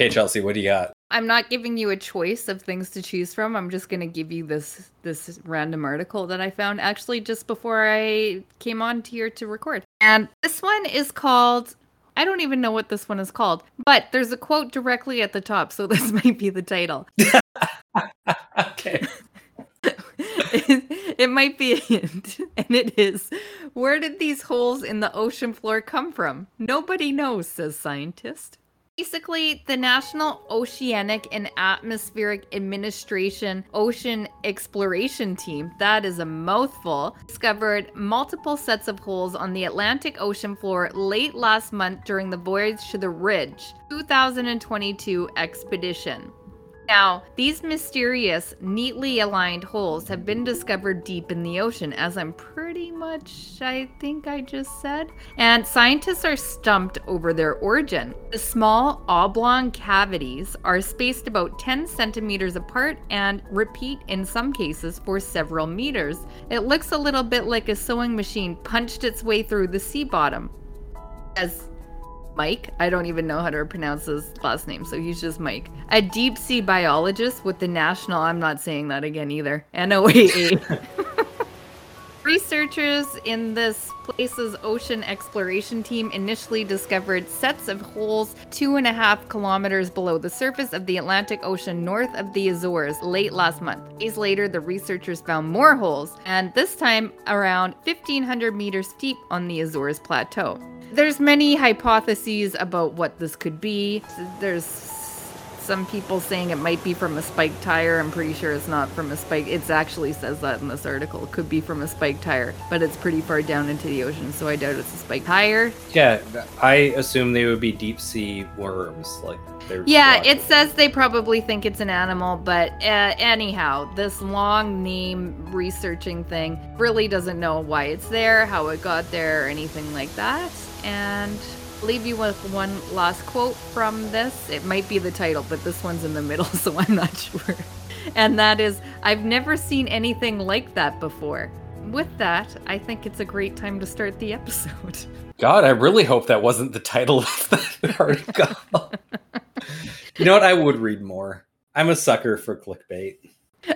Okay, Chelsea, what do you got? I'm not giving you a choice of things to choose from. I'm just going to give you this this random article that I found actually just before I came on here to record. And this one is called I don't even know what this one is called, but there's a quote directly at the top, so this might be the title. okay. it, it might be a hint, and it is Where did these holes in the ocean floor come from? Nobody knows, says scientist. Basically, the National Oceanic and Atmospheric Administration Ocean Exploration Team, that is a mouthful, discovered multiple sets of holes on the Atlantic Ocean floor late last month during the Voyage to the Ridge 2022 expedition. Now, these mysterious, neatly aligned holes have been discovered deep in the ocean, as I'm pretty much, I think I just said. And scientists are stumped over their origin. The small, oblong cavities are spaced about 10 centimeters apart and repeat in some cases for several meters. It looks a little bit like a sewing machine punched its way through the sea bottom. As Mike. I don't even know how to pronounce his last name, so he's just Mike. A deep sea biologist with the National, I'm not saying that again either, NOAA. Researchers in this place's ocean exploration team initially discovered sets of holes two and a half kilometers below the surface of the Atlantic Ocean north of the Azores late last month. Days later, the researchers found more holes, and this time around 1,500 meters deep on the Azores Plateau. There's many hypotheses about what this could be. There's some people saying it might be from a spike tire. I'm pretty sure it's not from a spike. It actually says that in this article. It could be from a spike tire, but it's pretty far down into the ocean, so I doubt it's a spike tire. Yeah, I assume they would be deep sea worms, like yeah, it says they probably think it's an animal, but uh, anyhow, this long name researching thing really doesn't know why it's there, how it got there, or anything like that. And I'll leave you with one last quote from this. It might be the title, but this one's in the middle, so I'm not sure. And that is I've never seen anything like that before. With that, I think it's a great time to start the episode. God, I really hope that wasn't the title of the article. you know what? I would read more. I'm a sucker for clickbait.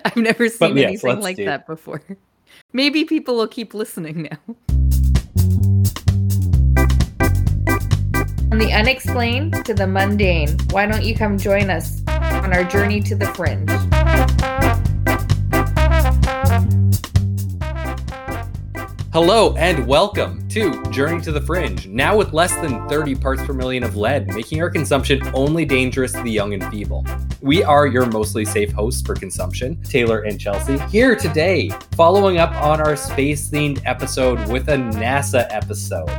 I've never seen anything like that before. Maybe people will keep listening now. From the unexplained to the mundane, why don't you come join us on our journey to the fringe? Hello and welcome to Journey to the Fringe, now with less than 30 parts per million of lead, making our consumption only dangerous to the young and feeble. We are your mostly safe hosts for consumption, Taylor and Chelsea, here today, following up on our space themed episode with a NASA episode.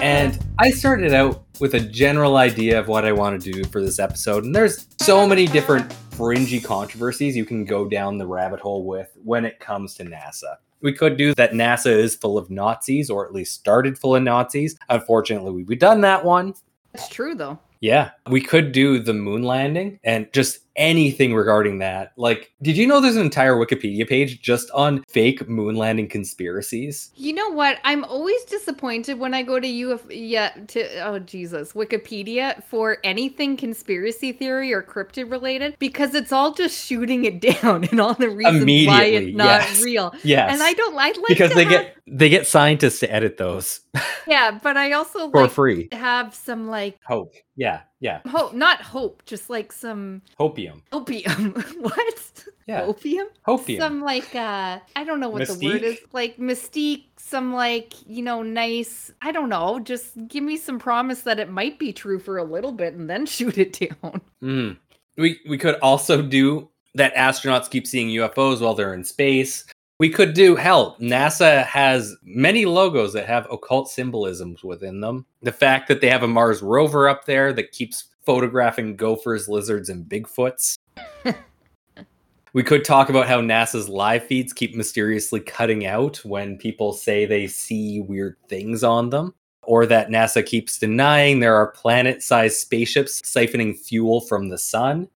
And I started out with a general idea of what I want to do for this episode, and there's so many different fringy controversies you can go down the rabbit hole with when it comes to NASA we could do that NASA is full of Nazis, or at least started full of Nazis. Unfortunately, we've done that one. It's true, though. Yeah, we could do the moon landing and just anything regarding that. Like, did you know there's an entire Wikipedia page just on fake moon landing conspiracies? You know what? I'm always disappointed when I go to UF yeah to oh Jesus, Wikipedia for anything conspiracy theory or cryptid related because it's all just shooting it down and all the reasons why it's not yes. real. Yes. And I don't I like because they have... get they get scientists to edit those. yeah, but I also for like free have some like hope. Yeah, yeah. Hope, not hope, just like some hopium. Opium. what? Yeah. Opium? Hopium. Some like uh I don't know what Mystique? the word is. Like mystique, some like, you know, nice I don't know, just give me some promise that it might be true for a little bit and then shoot it down. Mm. We we could also do that astronauts keep seeing UFOs while they're in space. We could do hell. NASA has many logos that have occult symbolisms within them. The fact that they have a Mars rover up there that keeps photographing gophers, lizards, and Bigfoots. we could talk about how NASA's live feeds keep mysteriously cutting out when people say they see weird things on them, or that NASA keeps denying there are planet sized spaceships siphoning fuel from the sun.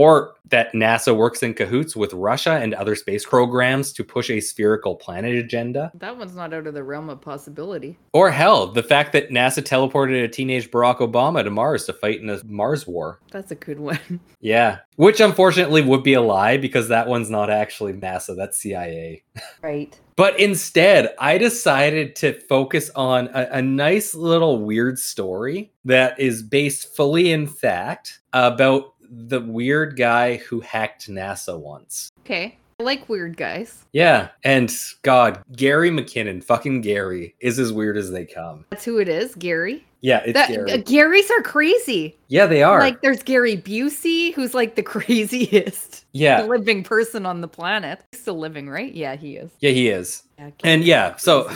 Or that NASA works in cahoots with Russia and other space programs to push a spherical planet agenda. That one's not out of the realm of possibility. Or hell, the fact that NASA teleported a teenage Barack Obama to Mars to fight in a Mars war. That's a good one. Yeah, which unfortunately would be a lie because that one's not actually NASA, that's CIA. Right. But instead, I decided to focus on a, a, nice little weird story that is based fully in fact about the weird guy who hacked NASA once. Okay. I like weird guys. Yeah. And God, Gary McKinnon, fucking Gary, is as weird as they come. That's who it is, Gary. Yeah, it's That, Gary. uh, Garys are crazy. yeah, they are. Like there's Gary Busey, who's like the craziest yeah. living person on the planet. He's still living, right? Yeah, he is. Yeah, he is. Yeah, And yeah, so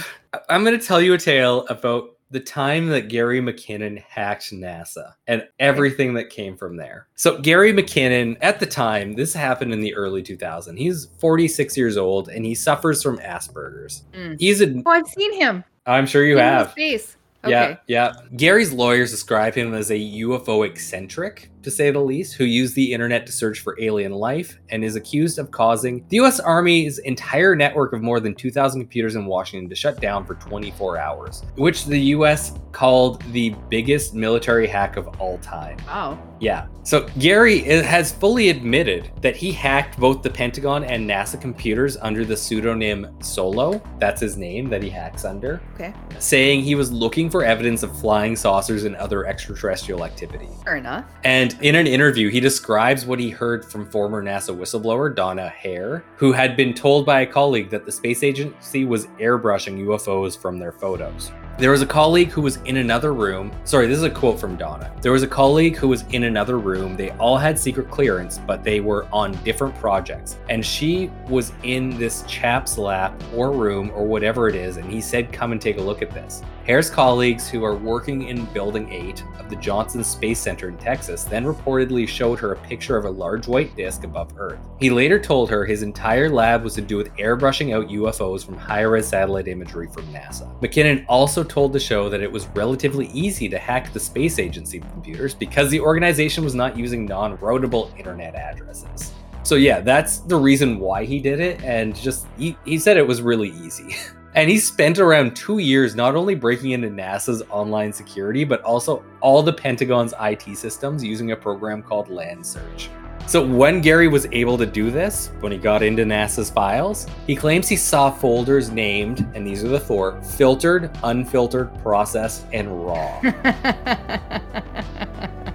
I'm going to tell you a tale about the time that Gary McKinnon hacked NASA and everything that came from there. So, Gary McKinnon, at the time, this happened in the early 2000s. He's 46 years old and he suffers from Asperger's. Mm. He's a, Oh, I've seen him. I'm sure you in have. his face. Okay. Yeah, yeah. Gary's lawyers describe him as a UFO eccentric, to say the least, who used the internet to search for alien life and is accused of causing the US Army's entire network of more than 2,000 computers in Washington to shut down for 24 hours, which the US called the biggest military hack of all time. Wow. Yeah. So Gary has fully admitted that he hacked both the Pentagon and NASA computers under the pseudonym Solo. That's his name that he hacks under Okay. saying he was looking for evidence of flying saucers and other extraterrestrial activity. Fair enough. And in an interview, he describes what he heard from former NASA whistleblower Donna Hare, who had been told by a colleague that the space agency was airbrushing UFOs from their photos. There was a colleague who was in another room. Sorry, this is a quote from Donna. There was a colleague who was in another room. They all had secret clearance, but they were on different projects. And she was in this chap's lap or room or whatever it is, and he said, Come and take a look at this. Hare's colleagues who are working in Building 8 of the Johnson Space Center in Texas then reportedly showed her a picture of a large white disk above Earth. He later told her his entire lab was to do with airbrushing out UFOs from high res satellite imagery from NASA. McKinnon also told the show that it was relatively easy to hack the space agency computers because the organization was not using non routable internet addresses. So, yeah, that's the reason why he did it, and just he, he said it was really easy. And he spent around two years not only breaking into NASA's online security, but also all the Pentagon's IT systems using a program called Land Search. So when Gary was able to do this, when he got into NASA's files, he claims he saw folders named, and these are the four filtered, unfiltered, processed, and raw.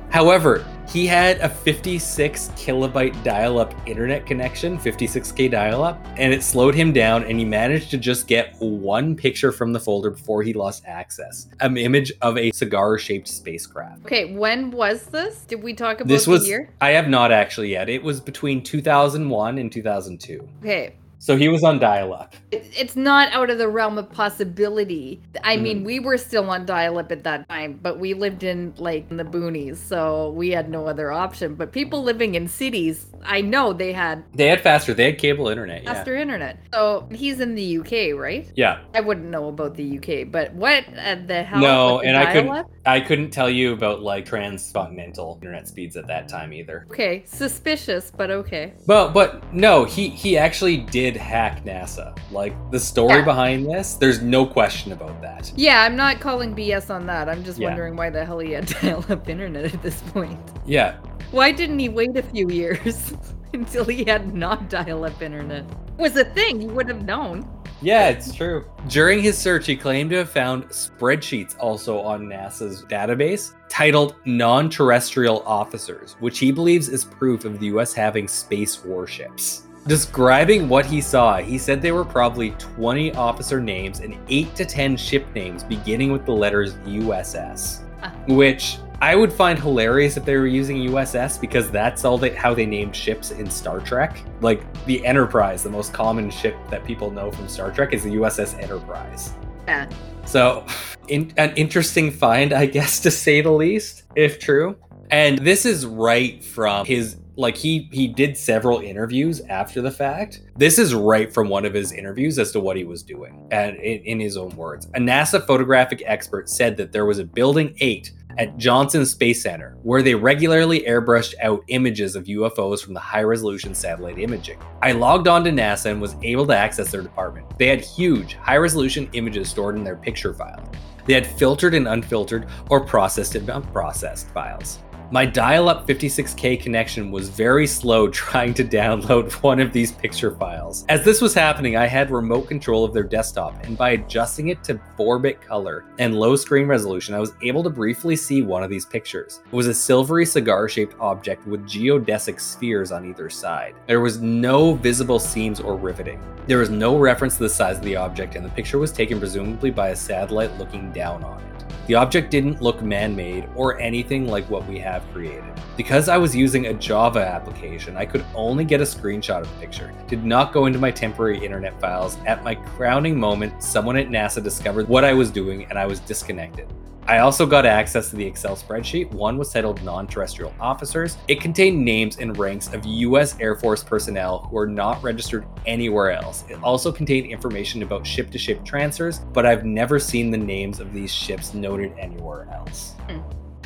However, he had a 56 kilobyte dial up internet connection, 56k dial up, and it slowed him down, and he managed to just get one picture from the folder before he lost access an image of a cigar shaped spacecraft. okay, when was this? Did we talk about This was, year? I have not actually yet. It was between 2001 and 2002. Okay. So he was on dial up. It's not out of the realm of possibility. I Mm-hmm. mean, we were still on dial up at that time, but we lived in like in the boonies, so we had no other option. But people living in cities, I know they had They had faster, they had cable internet. Yeah. faster internet. So he's in the UK, right? Yeah. I wouldn't know about the UK, but what uh, the hell? No, the and I couldn't-? I couldn't tell you about like transcontinental internet speeds at that time either. Okay, suspicious, but okay. But but no, he he actually did hack NASA. Like the story Yeah. behind this, there's no question about that. Yeah, I'm not calling BS on that. I'm just Yeah. wondering why the hell he had dial-up internet at this point. Yeah. Why didn't he wait a few years until he had not dial-up internet? It was a thing, he would have known. Yeah, it's true. During his search, he claimed to have found spreadsheets also on NASA's database titled Non Terrestrial Officers, which he believes is proof of the US having space warships. Describing what he saw, he said there were probably 20 officer names and 8 to 10 ship names beginning with the letters USS, which I would find hilarious if they were using USS because that's all they how they named ships in Star Trek. Like the Enterprise, the most common ship that people know from Star Trek is the USS Enterprise. Yeah. So, in, an interesting find, I guess, to say the least, if true. And this is right from his like he he did several interviews after the fact. This is right from one of his interviews as to what he was doing, and in, in his own words, a NASA photographic expert said that there was a building eight at Johnson Space Center, where they regularly airbrushed out images of UFOs from the high resolution satellite imaging. I logged on to NASA and was able to access their department. They had huge, high resolution images stored in their picture file. They had filtered and unfiltered or processed and unprocessed files. My dial up 56K connection was very slow trying to download one of these picture files. As this was happening, I had remote control of their desktop, and by adjusting it to 4 bit color and low screen resolution, I was able to briefly see one of these pictures. It was a silvery cigar shaped object with geodesic spheres on either side. There was no visible seams or riveting. There was no reference to the size of the object, and the picture was taken presumably by a satellite looking down on it. The object didn't look man made or anything like what we have created. Because I was using a Java application, I could only get a screenshot of the picture. Did not go into my temporary internet files. At my crowning moment, someone at NASA discovered what I was doing and I was disconnected. I also got access to the Excel spreadsheet. One was titled Non Terrestrial Officers. It contained names and ranks of US Air Force personnel who are not registered anywhere else. It also contained information about ship to ship transfers, but I've never seen the names of these ships noted anywhere else. Hmm.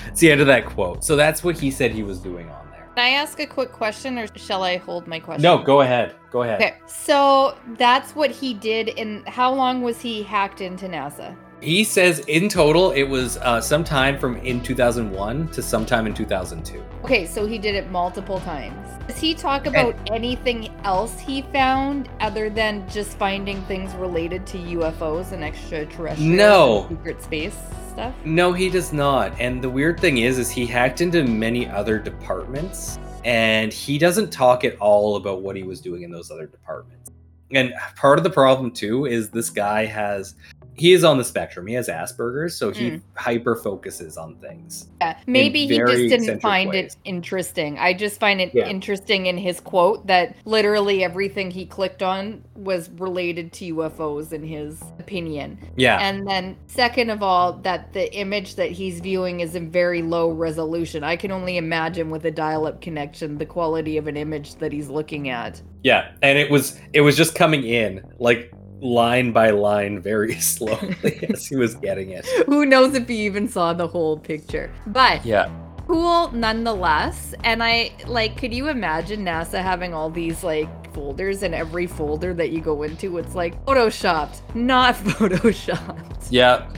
It's the end of that quote. So that's what he said he was doing on there. Can I ask a quick question or shall I hold my question? No, go ahead. Go ahead. Okay, so that's what he did. And how long was he hacked into NASA? He says in total it was uh, sometime from in 2001 to sometime in 2002. Okay, so he did it multiple times. Does he talk about anything else he found other than just finding things related to UFOs and extraterrestrial No. and secret space stuff? No, he does not. And the weird thing is, is he hacked into many other departments, and he doesn't talk at all about what he was doing in those other departments. And part of the problem too is this guy has he is on the spectrum. He has Asperger's, so he Mm. hyper focuses on things. Yeah, maybe he just didn't find ways. it interesting. I just find it Yeah. interesting in his quote that literally everything he clicked on was related to UFOs in his opinion. Yeah. And then, second of all, that the image that he's viewing is in very low resolution. I can only imagine with a dial up connection the quality of an image that he's looking at. Yeah, and it was it was just coming in like line by line very slowly as he was getting it. Who knows if he even saw the whole picture? But Yeah. cool nonetheless. And I like, could you imagine NASA having all these like folders and every folder that you go into, it's like photoshopped, not photoshopped. Yeah.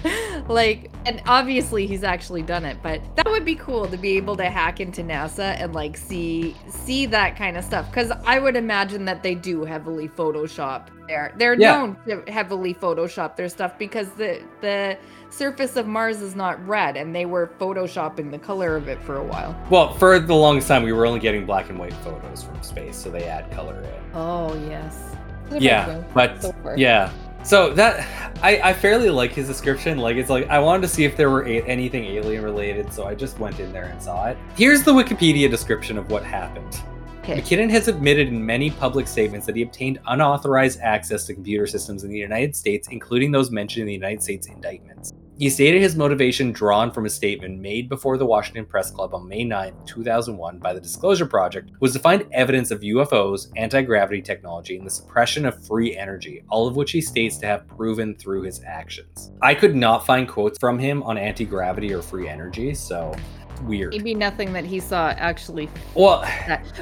like, and obviously he's actually done it, but that would be cool to be able to hack into NASA and like see see that kind of stuff. Because I would imagine that they do heavily Photoshop there. They're Yeah. known to heavily Photoshop their stuff because the the surface of Mars is not red, and they were photoshopping the color of it for a while. Well, for the longest time we were only getting black and white photos from space, so they add color in. Oh yes. Yeah, but So yeah. So that I, I fairly like his description. Like it's like I wanted to see if there were a- anything alien related, so I just went in there and saw it. Here's the Wikipedia description of what happened. Okay. McKinnon has admitted in many public statements that he obtained unauthorized access to computer systems in the United States, including those mentioned in the United States indictments. He stated his motivation drawn from a statement made before the Washington Press Club on May 9, 2001 by the Disclosure Project was to find evidence of UFOs, anti-gravity technology, and the suppression of free energy, all of which he states to have proven through his actions. I could not find quotes from him on anti-gravity or free energy, so weird. Maybe nothing that he saw actually. Well,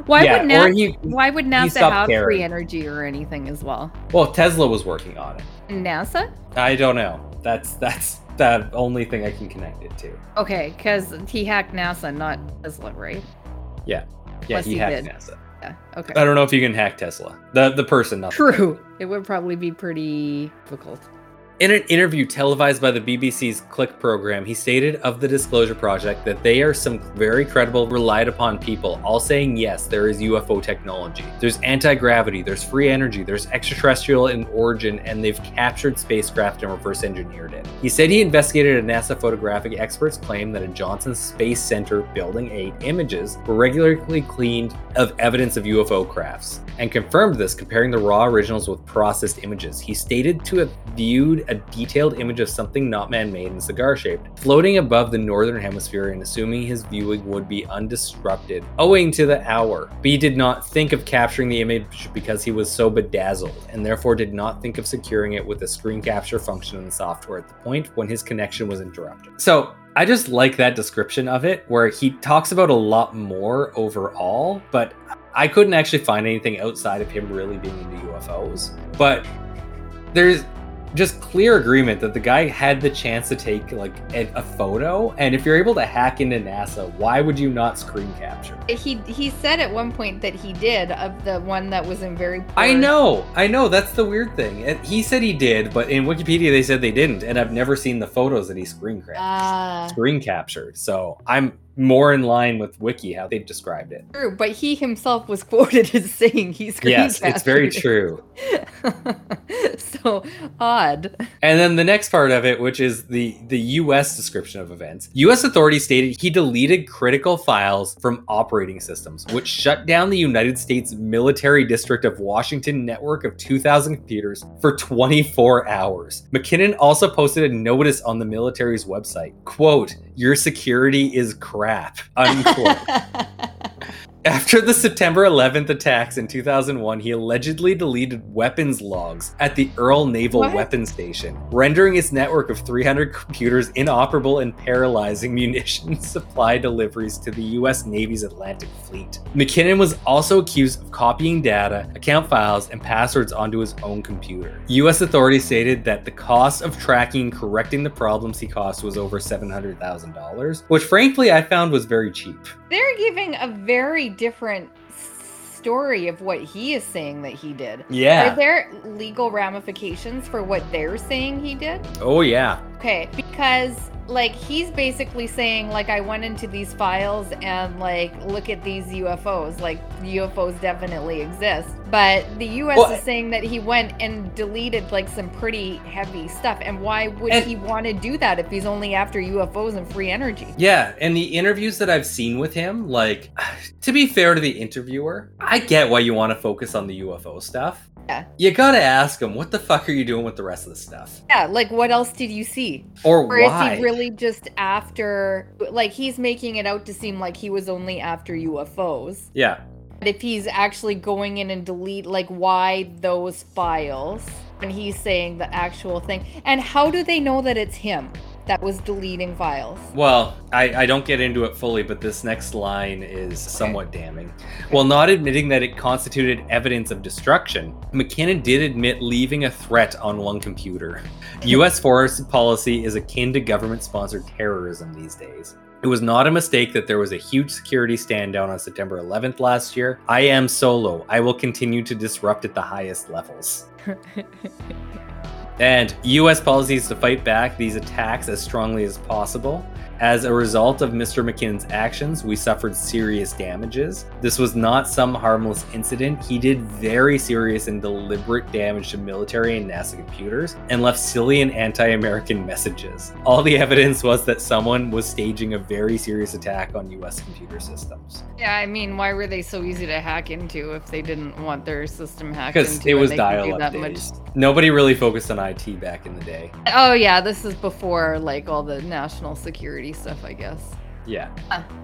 Why yeah, would NASA? he why would NASA have free energy or anything as well? well, Tesla was working on it. NASA? I don't know. That's that's the only thing I can connect it to. Okay, because he hacked NASA, not Tesla, right? Yeah, Unless he he hacked did. NASA. Yeah. Okay. I don't know if you can hack Tesla. The the person, True. It would probably be pretty difficult. In an interview televised by the BBC's Click program, he stated of the Disclosure Project that they are some very credible, relied upon people, all saying yes, there is UFO technology. There's anti gravity, there's free energy, there's extraterrestrial in origin, and they've captured spacecraft and reverse engineered it. He said he investigated a NASA photographic expert's claim that a Johnson Space Center Building 8 images were regularly cleaned of evidence of UFO crafts, and confirmed this comparing the raw originals with processed images. He stated to have viewed a detailed image of something not man-made and cigar-shaped, floating above the northern hemisphere and assuming his viewing would be undisrupted owing to the hour. B did not think of capturing the image because he was so bedazzled, and therefore did not think of securing it with a screen capture function in the software at the point when his connection was interrupted. So I just like that description of it where he talks about a lot more overall, but I couldn't actually find anything outside of him really being into UFOs. But there's just clear agreement that the guy had the chance to take like a, a, photo and if you're able to hack into nasa why would you not screen capture? He he said at one point that he did of the one that was in very poor... i know i know that's the weird thing. He said he did but in wikipedia they said they didn't and i've never seen the photos that he screen, uh... screen captured so i'm more in line with wiki how they've described it. True but he himself was quoted as saying he's yes it's very true. So odd. And then the next part of it which is the the us description of events. Us authorities stated he deleted critical files from operating systems which shut down the united states military district of washington network of 2000 computers for 24 hours. Mckinnon also posted a notice on the military's website quote your security is crap. Unquote. After the September 11th attacks in 2001, he allegedly deleted weapons logs at the Earle Naval what? Weapons Station, rendering its network of 300 computers inoperable and paralyzing munitions supply deliveries to the U.S. Navy's Atlantic Fleet. McKinnon was also accused of copying data, account files, and passwords onto his own computer. U.S. authorities stated that the cost of tracking and correcting the problems he caused was over $700,000, which frankly I found was very cheap. They're giving a very different story of what he is saying that he did. Yeah. Are there legal ramifications for what they're saying he did? Oh, yeah. Okay, because like he's basically saying like I went into these files and like look at these UFOs like UFOs definitely exist. But the US well, is saying that he went and deleted like some pretty heavy stuff. And why would and, he want to do that if he's only after UFOs and free energy? Yeah and the interviews that I've seen with him like to be fair to the interviewer I get why you want to focus on the UFO stuff yeah. You gotta ask him, what the fuck are you doing with the rest of the stuff? Yeah, like what else did you see? Or, or why? is he really just after, like, he's making it out to seem like he was only after UFOs? Yeah. But if he's actually going in and delete, like, why those files? And he's saying the actual thing. And how do they know that it's him? That was deleting files. Well, I, I don't get into it fully, but this next line is somewhat okay. damning. Okay. While not admitting that it constituted evidence of destruction, McKinnon did admit leaving a threat on one computer. U.S. forest policy is akin to government sponsored terrorism these days. It was not a mistake that there was a huge security stand down on September 11th last year. I am solo. I will continue to disrupt at the highest levels. and US policies to fight back these attacks as strongly as possible. As a result of Mr. McKinnon's actions, we suffered serious damages. This was not some harmless incident. He did very serious and deliberate damage to military and NASA computers and left silly and anti American messages. All the evidence was that someone was staging a very serious attack on US computer systems. Yeah, I mean, why were they so easy to hack into if they didn't want their system hacked into? Because it was dial up days. Much... Nobody really focused on IT back in the day. Oh, yeah, this is before like all the national security stuff, I guess. Yeah.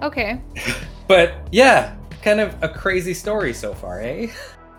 Okay. but yeah, kind of a crazy story so far, eh?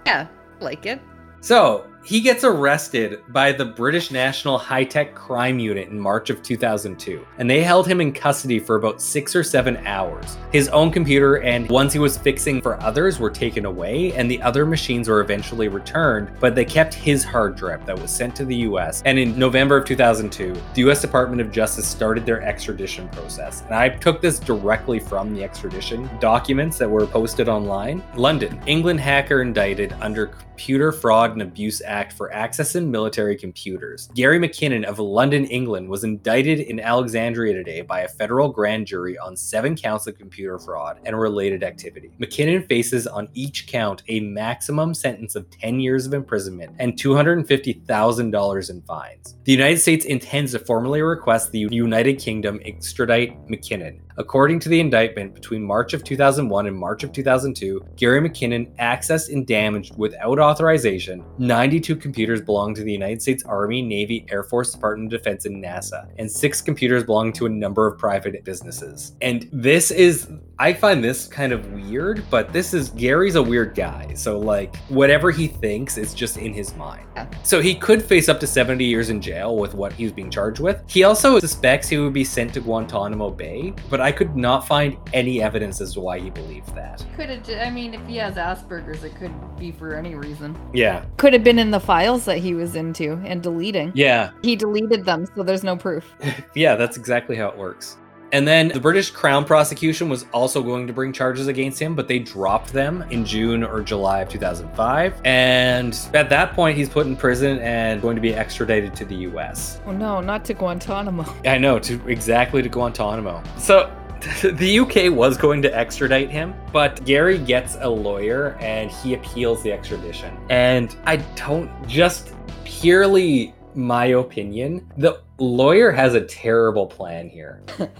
Yeah, like it. So, he gets arrested by the British National High Tech Crime Unit in March of 2002, and they held him in custody for about six or seven hours. His own computer and ones he was fixing for others were taken away, and the other machines were eventually returned, but they kept his hard drive that was sent to the US. And in November of 2002, the US Department of Justice started their extradition process. And I took this directly from the extradition documents that were posted online. London, England hacker indicted under Computer Fraud and Abuse Act for accessing military computers. Gary McKinnon of London, England, was indicted in Alexandria today by a federal grand jury on seven counts of computer fraud and related activity. McKinnon faces on each count a maximum sentence of 10 years of imprisonment and $250,000 in fines. The United States intends to formally request the United Kingdom extradite McKinnon. According to the indictment, between March of 2001 and March of 2002, Gary McKinnon accessed and damaged without authorization 92 computers belonging to the United States Army, Navy, Air Force, Department of Defense, and NASA, and six computers belonging to a number of private businesses. And this is I find this kind of weird, but this is Gary's a weird guy. So, like, whatever he thinks is just in his mind. Yeah. So, he could face up to 70 years in jail with what he's being charged with. He also suspects he would be sent to Guantanamo Bay, but I could not find any evidence as to why he believed that. Could have. I mean, if he has Asperger's, it could be for any reason. Yeah. Could have been in the files that he was into and deleting. Yeah. He deleted them, so there's no proof. Yeah, that's exactly how it works. And then the British Crown prosecution was also going to bring charges against him, but they dropped them in June or July of 2005. And at that point, he's put in prison and going to be extradited to the US. Oh no, not to Guantanamo. I know, to exactly to Guantanamo. So the UK was going to extradite him, but Gary gets a lawyer and he appeals the extradition. And I don't just purely my opinion, the lawyer has a terrible plan here.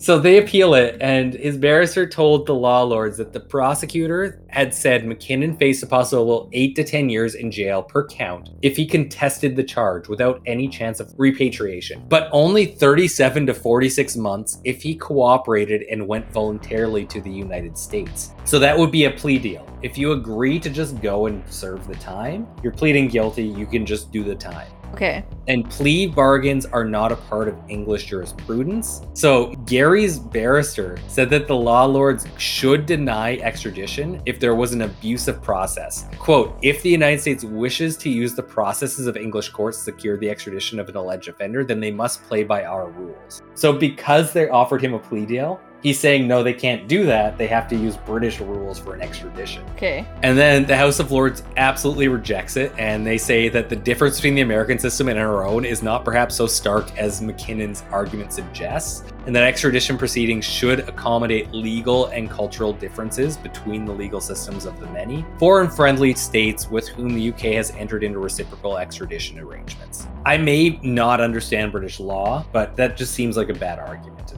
So they appeal it, and his barrister told the law lords that the prosecutor had said McKinnon faced a possible eight to 10 years in jail per count if he contested the charge without any chance of repatriation, but only 37 to 46 months if he cooperated and went voluntarily to the United States. So that would be a plea deal. If you agree to just go and serve the time, you're pleading guilty, you can just do the time. Okay. And plea bargains are not a part of English jurisprudence. So Gary's barrister said that the law lords should deny extradition if there was an abusive process. Quote, if the United States wishes to use the processes of English courts to secure the extradition of an alleged offender, then they must play by our rules. So because they offered him a plea deal, he's saying no, they can't do that. They have to use British rules for an extradition. Okay. And then the House of Lords absolutely rejects it, and they say that the difference between the American system and our own is not perhaps so stark as McKinnon's argument suggests, and that extradition proceedings should accommodate legal and cultural differences between the legal systems of the many foreign friendly states with whom the UK has entered into reciprocal extradition arrangements. I may not understand British law, but that just seems like a bad argument in my mind.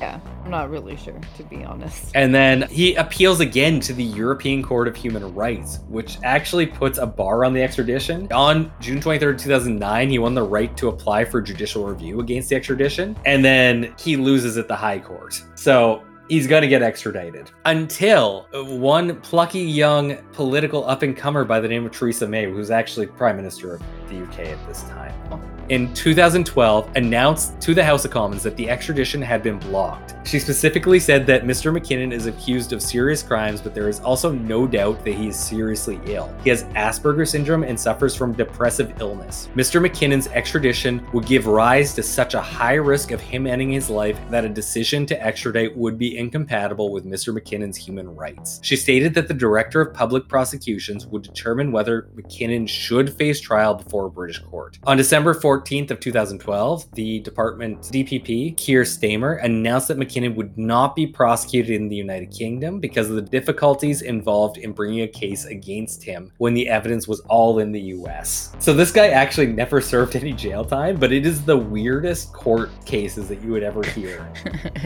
Yeah, I'm not really sure, to be honest. And then he appeals again to the European Court of Human Rights, which actually puts a bar on the extradition. On June 23rd, 2009, he won the right to apply for judicial review against the extradition, and then he loses at the High Court. So he's going to get extradited until one plucky young political up and comer by the name of Theresa May, who's actually Prime Minister of the UK at this time. Oh. In 2012, announced to the House of Commons that the extradition had been blocked. She specifically said that Mr. McKinnon is accused of serious crimes, but there is also no doubt that he is seriously ill. He has Asperger's syndrome and suffers from depressive illness. Mr. McKinnon's extradition would give rise to such a high risk of him ending his life that a decision to extradite would be incompatible with Mr. McKinnon's human rights. She stated that the Director of Public Prosecutions would determine whether McKinnon should face trial before a British court. On December 14th of 2012, the department DPP, Keir Starmer, announced that McKinnon would not be prosecuted in the United Kingdom because of the difficulties involved in bringing a case against him when the evidence was all in the US. So this guy actually never served any jail time, but it is the weirdest court cases that you would ever hear.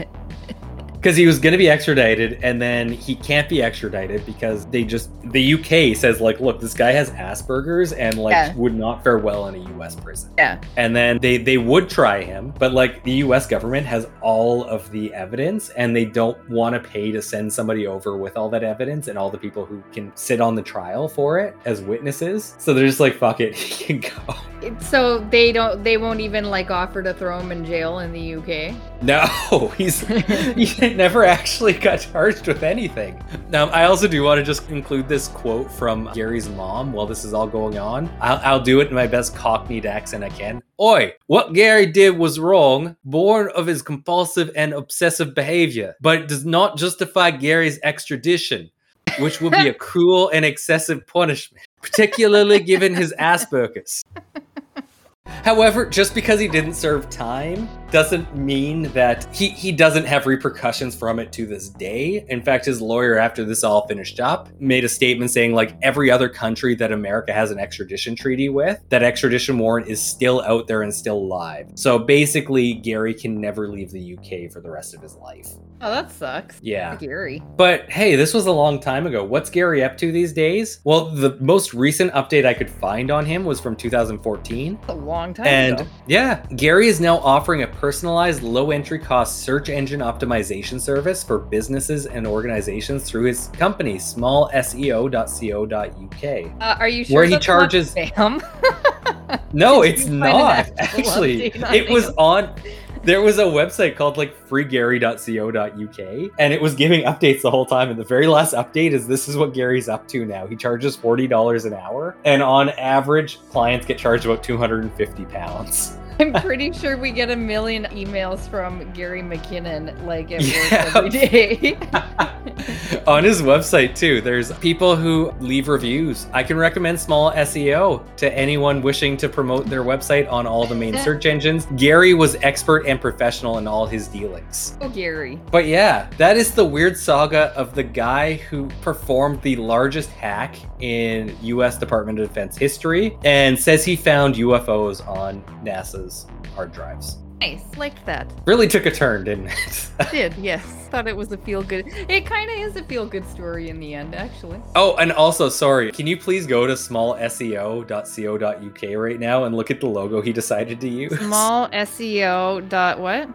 because he was going to be extradited and then he can't be extradited because they just the UK says like look this guy has Asperger's and like Yeah. would not fare well in a US prison. Yeah. And then they they would try him but like the US government has all of the evidence and they don't want to pay to send somebody over with all that evidence and all the people who can sit on the trial for it as witnesses. So they're just like fuck it he can go. So they don't. They won't even like offer to throw him in jail in the UK. No, he's he never actually got charged with anything. Now, I also do want to just include this quote from Gary's mom while this is all going on. I'll, I'll do it in my best Cockney accent I can. Oi, what Gary did was wrong, born of his compulsive and obsessive behavior, but it does not justify Gary's extradition, which would be a cruel and excessive punishment, particularly given his Asperger's. However, just because he didn't serve time doesn't mean that he, he doesn't have repercussions from it to this day. In fact, his lawyer, after this all finished up, made a statement saying, like, every other country that America has an extradition treaty with, that extradition warrant is still out there and still live. So basically, Gary can never leave the UK for the rest of his life. Oh, that sucks. Yeah. Gary. But hey, this was a long time ago. What's Gary up to these days? Well, the most recent update I could find on him was from 2014. A long time And ago. yeah, Gary is now offering a personalized low entry cost search engine optimization service for businesses and organizations through his company, smallseo.co.uk. Uh, are you sure Where he charges- spam? No, it's you find an not. Actually, it was on. There was a website called like freegary.co.uk, and it was giving updates the whole time. And the very last update is this is what Gary's up to now. He charges forty dollars an hour, and on average, clients get charged about two hundred and fifty pounds. I'm pretty sure we get a million emails from Gary McKinnon like Yeah. every day. on his website too there's people who leave reviews i can recommend small seo to anyone wishing to promote their website on all the main search engines gary was expert and professional in all his dealings oh, Gary. but yeah that is the weird saga of the guy who performed the largest hack in us department of defense history and says he found ufos on hard drives Nice. Liked that. really took a turn didn't it Did, yes. Thought it was a feel good. It kind of is a feel good story in the end, actually. Oh, and also, sorry, can you please go to smallseo.co.uk right now and look at the logo he decided to use? Small SEO dot what?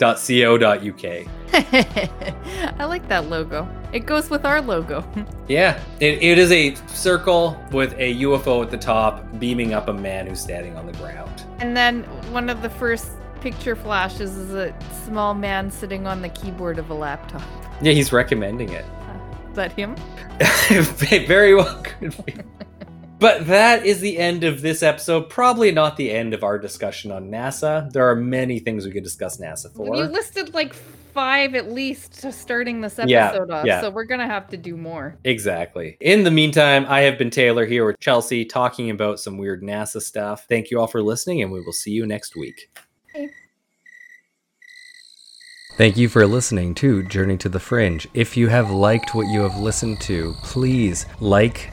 .co.uk. I like that logo. It goes with our logo. Yeah, it, it is a circle with a UFO at the top beaming up a man who's standing on the ground. And then one of the first picture flashes is a small man sitting on the keyboard of a laptop. Yeah, he's recommending it. Uh, is that him? Very well could be. But that is the end of this episode. Probably not the end of our discussion on NASA. There are many things we could discuss NASA for. You listed like five at least to starting this episode Yeah, off, yeah. so we're gonna have to do more. Exactly. In the meantime, I have been Taylor here with Chelsea talking about some weird NASA stuff. Thank you all for listening, and we will see you next week. Okay. Thank you for listening to Journey to the Fringe. If you have liked what you have listened to, please like,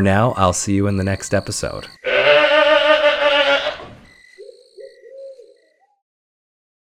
For now, I'll see you in the next episode.